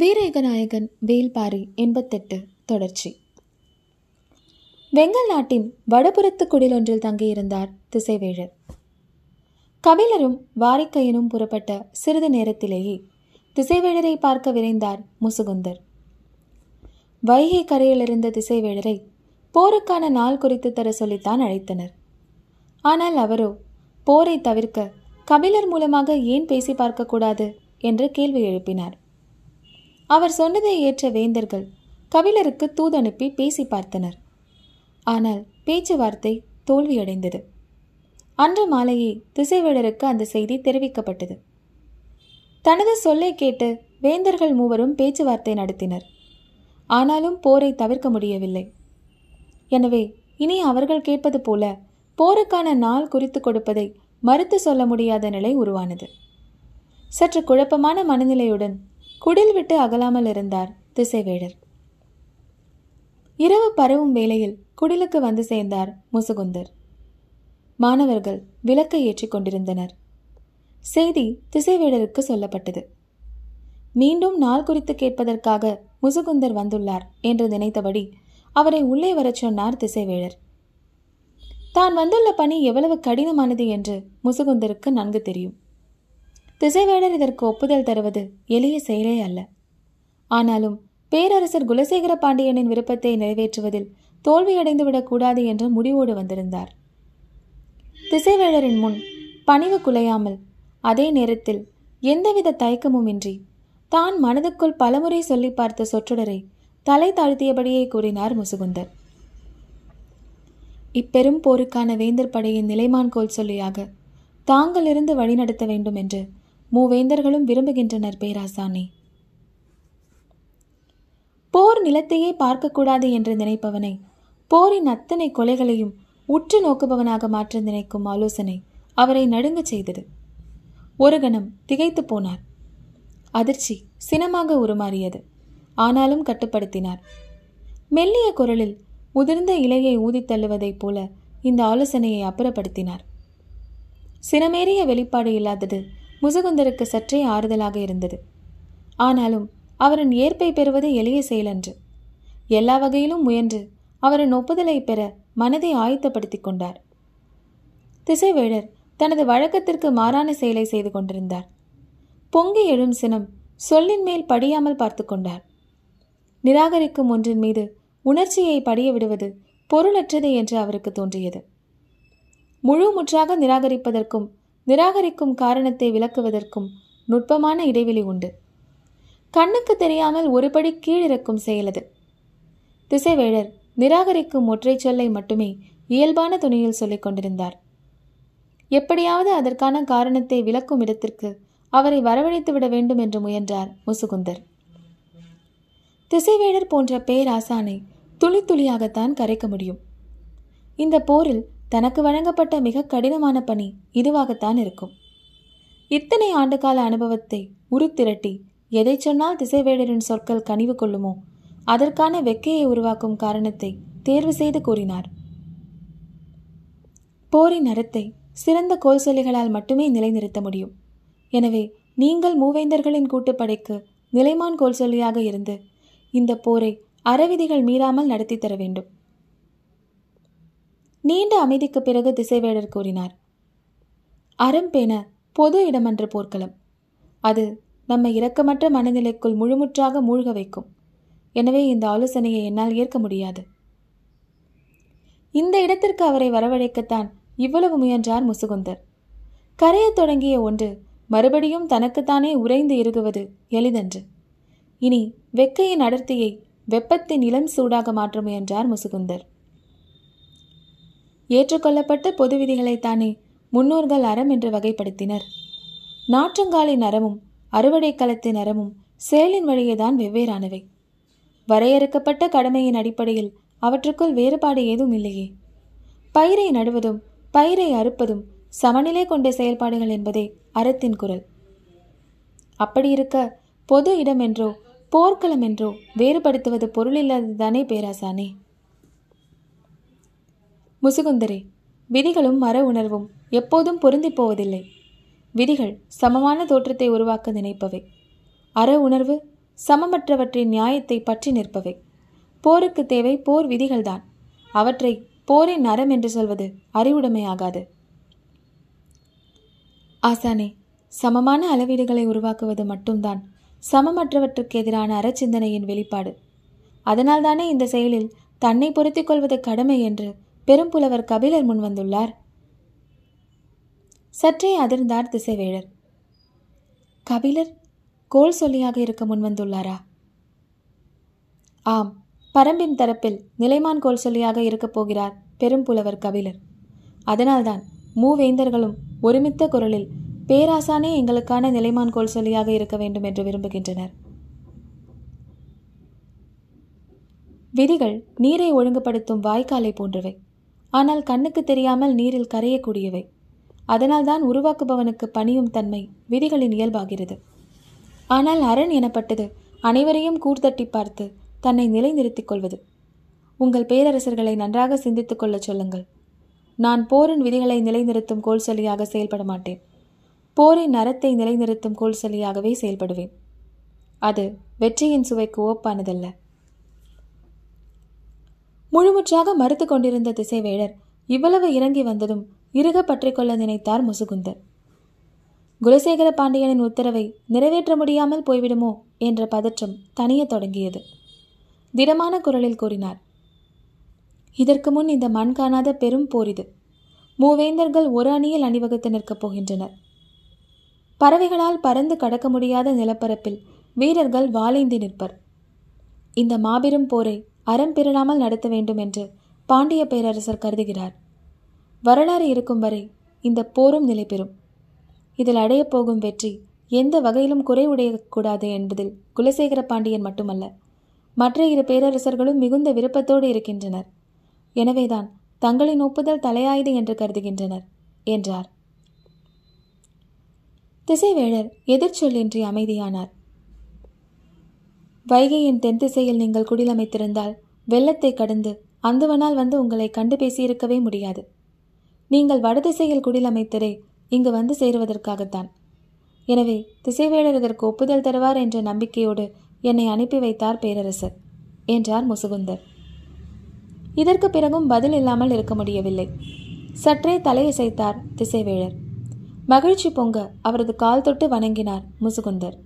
வீரேகநாயகன் வேல்பாரி எண்பத்தெட்டு தொடர்ச்சி. வெங்கல் நாட்டின் வடபுறத்து குடிலொன்றில் தங்கியிருந்தார் திசைவேழர் கபிலரும் வாரிக்கையனும் புறப்பட்ட சிறிது நேரத்திலேயே திசைவேழரை பார்க்க விரைந்தார் முசுகுந்தர். வைகை கரையிலிருந்த திசைவேழரை போருக்கான நாள் குறித்து தர சொல்லித்தான் அழைத்தனர். ஆனால் அவரோ போரை தவிர்க்க கபிலர் மூலமாக ஏன் பேசி பார்க்கக்கூடாது என்று கேள்வி எழுப்பினார். அவர் சொன்னதை ஏற்ற வேந்தர்கள் கபிலருக்கு தூதனுப்பி பேசி பார்த்தனர். ஆனால் பேச்சுவார்த்தை தோல்வியடைந்தது. அன்று மாலையே திசைவேடருக்கு அந்த செய்தி தெரிவிக்கப்பட்டது. தனது சொல்லை கேட்டு வேந்தர்கள் மூவரும் பேச்சுவார்த்தை நடத்தினர். ஆனாலும் போரை தவிர்க்க முடியவில்லை. எனவே இனி அவர்கள் கேட்பது போல போருக்கான நாள் குறித்து கொடுப்பதை மறுத்து சொல்ல முடியாத நிலை உருவானது. சற்று குழப்பமான மனநிலையுடன் குடில் விட்டு அகலாமல் இருந்தார் திசைவேடர். இரவு பரவும் வேளையில் குடிலுக்கு வந்து சேர்ந்தார் முசுகுந்தர். மாணவர்கள் விளக்கை ஏற்றிக் கொண்டிருந்தனர். செய்தி திசைவேடருக்கு சொல்லப்பட்டது. மீண்டும் நாள் குறித்து கேட்பதற்காக முசுகுந்தர் வந்துள்ளார் என்று நினைத்தபடி அவரை உள்ளே வரச் சொன்னார் திசைவேழர் தான் வந்துள்ள பணி எவ்வளவு கடினமானது என்று முசுகுந்தருக்கு நன்கு தெரியும். திசைவேடர் இதற்கு ஒப்புதல் தருவது எளிய செயலே அல்ல. ஆனாலும் பேரரசர் குலசேகர பாண்டியனின் விருப்பத்தை நிறைவேற்றுவதில் தோல்வியடைந்துவிடக் கூடாது என்று முடிவோடு வந்திருந்தார். திசைவேழரின் முன் பணிவு குலையாமல் அதே நேரத்தில் எந்தவித தயக்கமுமின்றி தான் மனதுக்குள் பலமுறை சொல்லி பார்த்த சொற்றொடரை தலை தாழ்த்தியபடியே கூறினார் முசுகுந்தர். இப்பெரும் போருக்கான வேந்தர் படையின் நிலைமான் கோல் சொல்லியாக தாங்கள் இருந்து வழிநடத்த வேண்டும் என்று மூவேந்தர்களும் விரும்புகின்றனர் பேராசானே. போர் நிலத்தையே பார்க்கக்கூடாது என்று நினைப்பவனை போரின் அத்தனை கொலைகளையும் உற்று நோக்குபவனாக மாற்ற நினைக்கும் ஆலோசனை அவரை நடுங்கச் செய்தது. ஒரு கணம் திகைத்து போனார். அதிர்ச்சி சினமாக உருமாறியது. ஆனாலும் கட்டுப்படுத்தினார். மெல்லிய குரலில் உதிர்ந்த இலையை ஊதித் தள்ளுவதைப் போல இந்த ஆலோசனையை அப்புறப்படுத்தினார். சினமேறிய வெளிப்பாடு இல்லாதது முசுகுந்தருக்கு சற்றே ஆறுதலாக இருந்தது. ஆனாலும் அவரின் ஏற்பை பெறுவது எளிய செயலன்று. எல்லா வகையிலும் முயன்று அவரின் ஒப்புதலை பெற மனதை ஆயத்தப்படுத்திக் கொண்டார். திசைவேழர் தனது வழக்கத்திற்கு மாறான செயலை செய்து கொண்டிருந்தார். பொங்கி எழும் சினம் சொல்லின் மேல் படியாமல் பார்த்து கொண்டார். நிராகரிக்கும் ஒன்றின் மீது உணர்ச்சியை படிய விடுவது பொருளற்றது என்று அவருக்கு தோன்றியது. முழு முற்றாக நிராகரிப்பதற்கும் நிராகரிக்கும் காரணத்தை விளக்குவதற்கும் நுட்பமான இடைவெளி உண்டு. கண்ணுக்கு தெரியாமல் ஒருபடி கீழிறக்கும் செயலது. திசைவேழர் நிராகரிக்கும் ஒற்றை சொல்லை மட்டுமே இயல்பான துணியில் சொல்லிக் கொண்டிருந்தார். எப்படியாவது அதற்கான காரணத்தை விளக்கும் இடத்திற்கு அவரை வரவழைத்து விட வேண்டும் என்று முயன்றார் முசுகுந்தர். திசைவேடர் போன்ற பேராசானை துளி துளியாகத்தான் கரைக்க முடியும். இந்த போரில் தனக்கு வழங்கப்பட்ட மிக கடினமான பணி இதுவாகத்தான் இருக்கும். இத்தனை ஆண்டுகால அனுபவத்தை உருத்திரட்டி எதை சொன்னால் திசைவேடரின் சொற்கள் கனிவு கொள்ளுமோ அதற்கான வெக்கையை உருவாக்கும் காரணத்தை தேர்வு செய்து கூறினார். போரின் அறத்தை சிறந்த கோல்சொல்லிகளால் மட்டுமே நிலைநிறுத்த முடியும். எனவே நீங்கள் மூவேந்தர்களின் கூட்டுப்படைக்கு நிலைமான் கோல்சொல்லியாக இருந்து இந்த போரை அறவிதிகள் மீறாமல் நடத்தி தர வேண்டும். நீண்ட அமைதிக்கு பிறகு திசைவேடர் கூறினார் அறம் பேண பொது இடமன்ற போர்க்களம். அது நம்மை இரக்கமற்ற மனநிலைக்குள் முழுமுற்றாக மூழ்க வைக்கும். எனவே இந்த ஆலோசனையை என்னால் ஏற்க முடியாது. இந்த இடத்திற்கு அவரை வரவழைக்கத்தான் இவ்வளவு முயன்றார் முசுகுந்தர். கரையத் தொடங்கிய ஒன்று மறுபடியும் தனக்குத்தானே உறைந்து இறுகுவது எளிதன்று. இனி வெக்கையின் அடர்த்தியை வெப்பத்தின் இளம் சூடாக மாற்ற முயன்றார் முசுகுந்தர். ஏற்றுக்கொள்ளப்பட்ட பொது விதிகளைத்தானே முன்னோர்கள் அறம் என்று வகைப்படுத்தினர். நாற்றங்காலின் அறமும் அறுவடை களத்தின் அறமும் செயலின் வழியேதான் வெவ்வேறானவை. வரையறுக்கப்பட்ட கடமையின் அடிப்படையில் அவற்றுக்குள் வேறுபாடு ஏதும் இல்லையே. பயிரை நடுவதும் பயிரை அறுப்பதும் சமநிலை கொண்ட செயல்பாடுகள் என்பதே அறத்தின் குரல். அப்படி இருக்க பொது இடம் என்றோ போர்க்களம் என்றோ வேறுபடுத்துவது பொருளில்லாததுதானே பேராசானே. முசுகுந்தரே விதிகளும் மர உணர்வும் எப்போதும் பொருந்தி போவதில்லை. விதிகள் சமமான தோற்றத்தை உருவாக்க நினைப்பவை. அற உணர்வு சமமற்றவற்றின் நியாயத்தை பற்றி நிற்பவை. போருக்கு தேவை போர் விதிகள்தான். அவற்றை போரின் நரம் என்று சொல்வது அறிவுடைமையாகாது ஆசானே சமமான அளவீடுகளை உருவாக்குவது மட்டும்தான் சமமற்றவற்றுக்கு எதிரான அறச்சிந்தனையின் வெளிப்பாடு. அதனால்தானே இந்த செயலில் தன்னை பொருத்திக் கொள்வது கடமை என்று பெரும்புலவர் கபிலர் முன் வந்துள்ளார். சற்றே அதிர்ந்தார் திசைவேழர் கபிலர் கோல் சொல்லியாக இருக்க முன்வந்துள்ளாரா ஆம் பரம்பின் தரப்பில் நிலைமான் கோல் சொல்லியாக இருக்கப் போகிறார் பெரும்புலவர் கபிலர். அதனால்தான் மூவேந்தர்களும் ஒருமித்த குரலில் பேராசானே எங்களுக்கான நிலைமான் கோல் சொல்லியாக இருக்க வேண்டும் என்று விரும்புகின்றனர். விதிகள் நீரை ஒழுங்குபடுத்தும் வாய்க்காலை போன்றவை. ஆனால் கண்ணுக்கு தெரியாமல் நீரில் கரையக்கூடியவை. அதனால்தான் உருவாக்குபவனுக்கு பணியும் தன்மை விதிகளின் இயல்பாகிறது. ஆனால் அரண் எனப்பட்டது அனைவரையும் கூர்தட்டி பார்த்து தன்னை நிலைநிறுத்திக் கொள்வது. உங்கள் பேரரசர்களை நன்றாக சிந்தித்துக் கொள்ளச் சொல்லுங்கள். நான் போரின் விதிகளை நிலைநிறுத்தும் கோல்சலியாக சொல்லியாக செயல்பட மாட்டேன். போரின் நரத்தை நிலைநிறுத்தும் கோல்சலியாகவே சொல்லியாகவே செயல்படுவேன். அது வெற்றியின் சுவைக்கு ஓப்பானதல்ல முழுமுற்றாக மறுத்து கொண்டிருந்த திசைவேழர் இவ்வளவு இறங்கி வந்ததும் இறுக பற்றிக்கொள்ள நினைத்தார் முசுகுந்தர். குலசேகர பாண்டியனின் உத்தரவை நிறைவேற்ற முடியாமல் போய்விடுமோ என்ற பதற்றம் தனியத் தொடங்கியது. திடமான குரலில் கூறினார் இதற்கு முன் இந்த மண் காணாத பெரும் போர் இது மூவேந்தர்கள் ஒரு அணியில் அணிவகுத்து நிற்கப் போகின்றனர். பறவைகளால் பறந்து கடக்க முடியாத நிலப்பரப்பில் வீரர்கள் வாளைந்து நிற்பர். இந்த மாபெரும் போரை அறம் பெறலாமல் நடத்த வேண்டும் என்று பாண்டிய பேரரசர் கருதுகிறார். வரலாறு இருக்கும் வரை இந்த போரும் நிலை பெறும். இதில் அடையப் போகும் வெற்றி எந்த வகையிலும் குறைவுடையக்கூடாது என்பதில் குலசேகர பாண்டியன் மட்டுமல்ல மற்ற இரு பேரரசர்களும் மிகுந்த விருப்பத்தோடு இருக்கின்றனர். எனவேதான் தங்களின் ஒப்புதல் தலையாயுது என்று கருதுகின்றனர் என்றார். திசைவேழர் எதிர்ச்சொல்லின்றி அமைதியானார். வைகையின் தென் திசையில் நீங்கள் குடிலமைத்திருந்தால் வெள்ளத்தை கடந்து அந்துவனால் வந்து உங்களை கண்டு பேசியிருக்கவே முடியாது. நீங்கள் வடதிசையில் குடிலமைத்தரே இங்கு வந்து சேருவதற்காகத்தான். எனவே திசைவேழர் இதற்கு ஒப்புதல் தருவார் என்ற நம்பிக்கையோடு என்னை அனுப்பி வைத்தார் பேரரசர் என்றார் முசுகுந்தர். இதற்கு பிறகும் பதில் இல்லாமல் இருக்க முடியவில்லை. சற்றே தலையசைத்தார் திசைவேழர் மகிழ்ச்சி பொங்க அவரது கால் தொட்டு வணங்கினார் முசுகுந்தர்.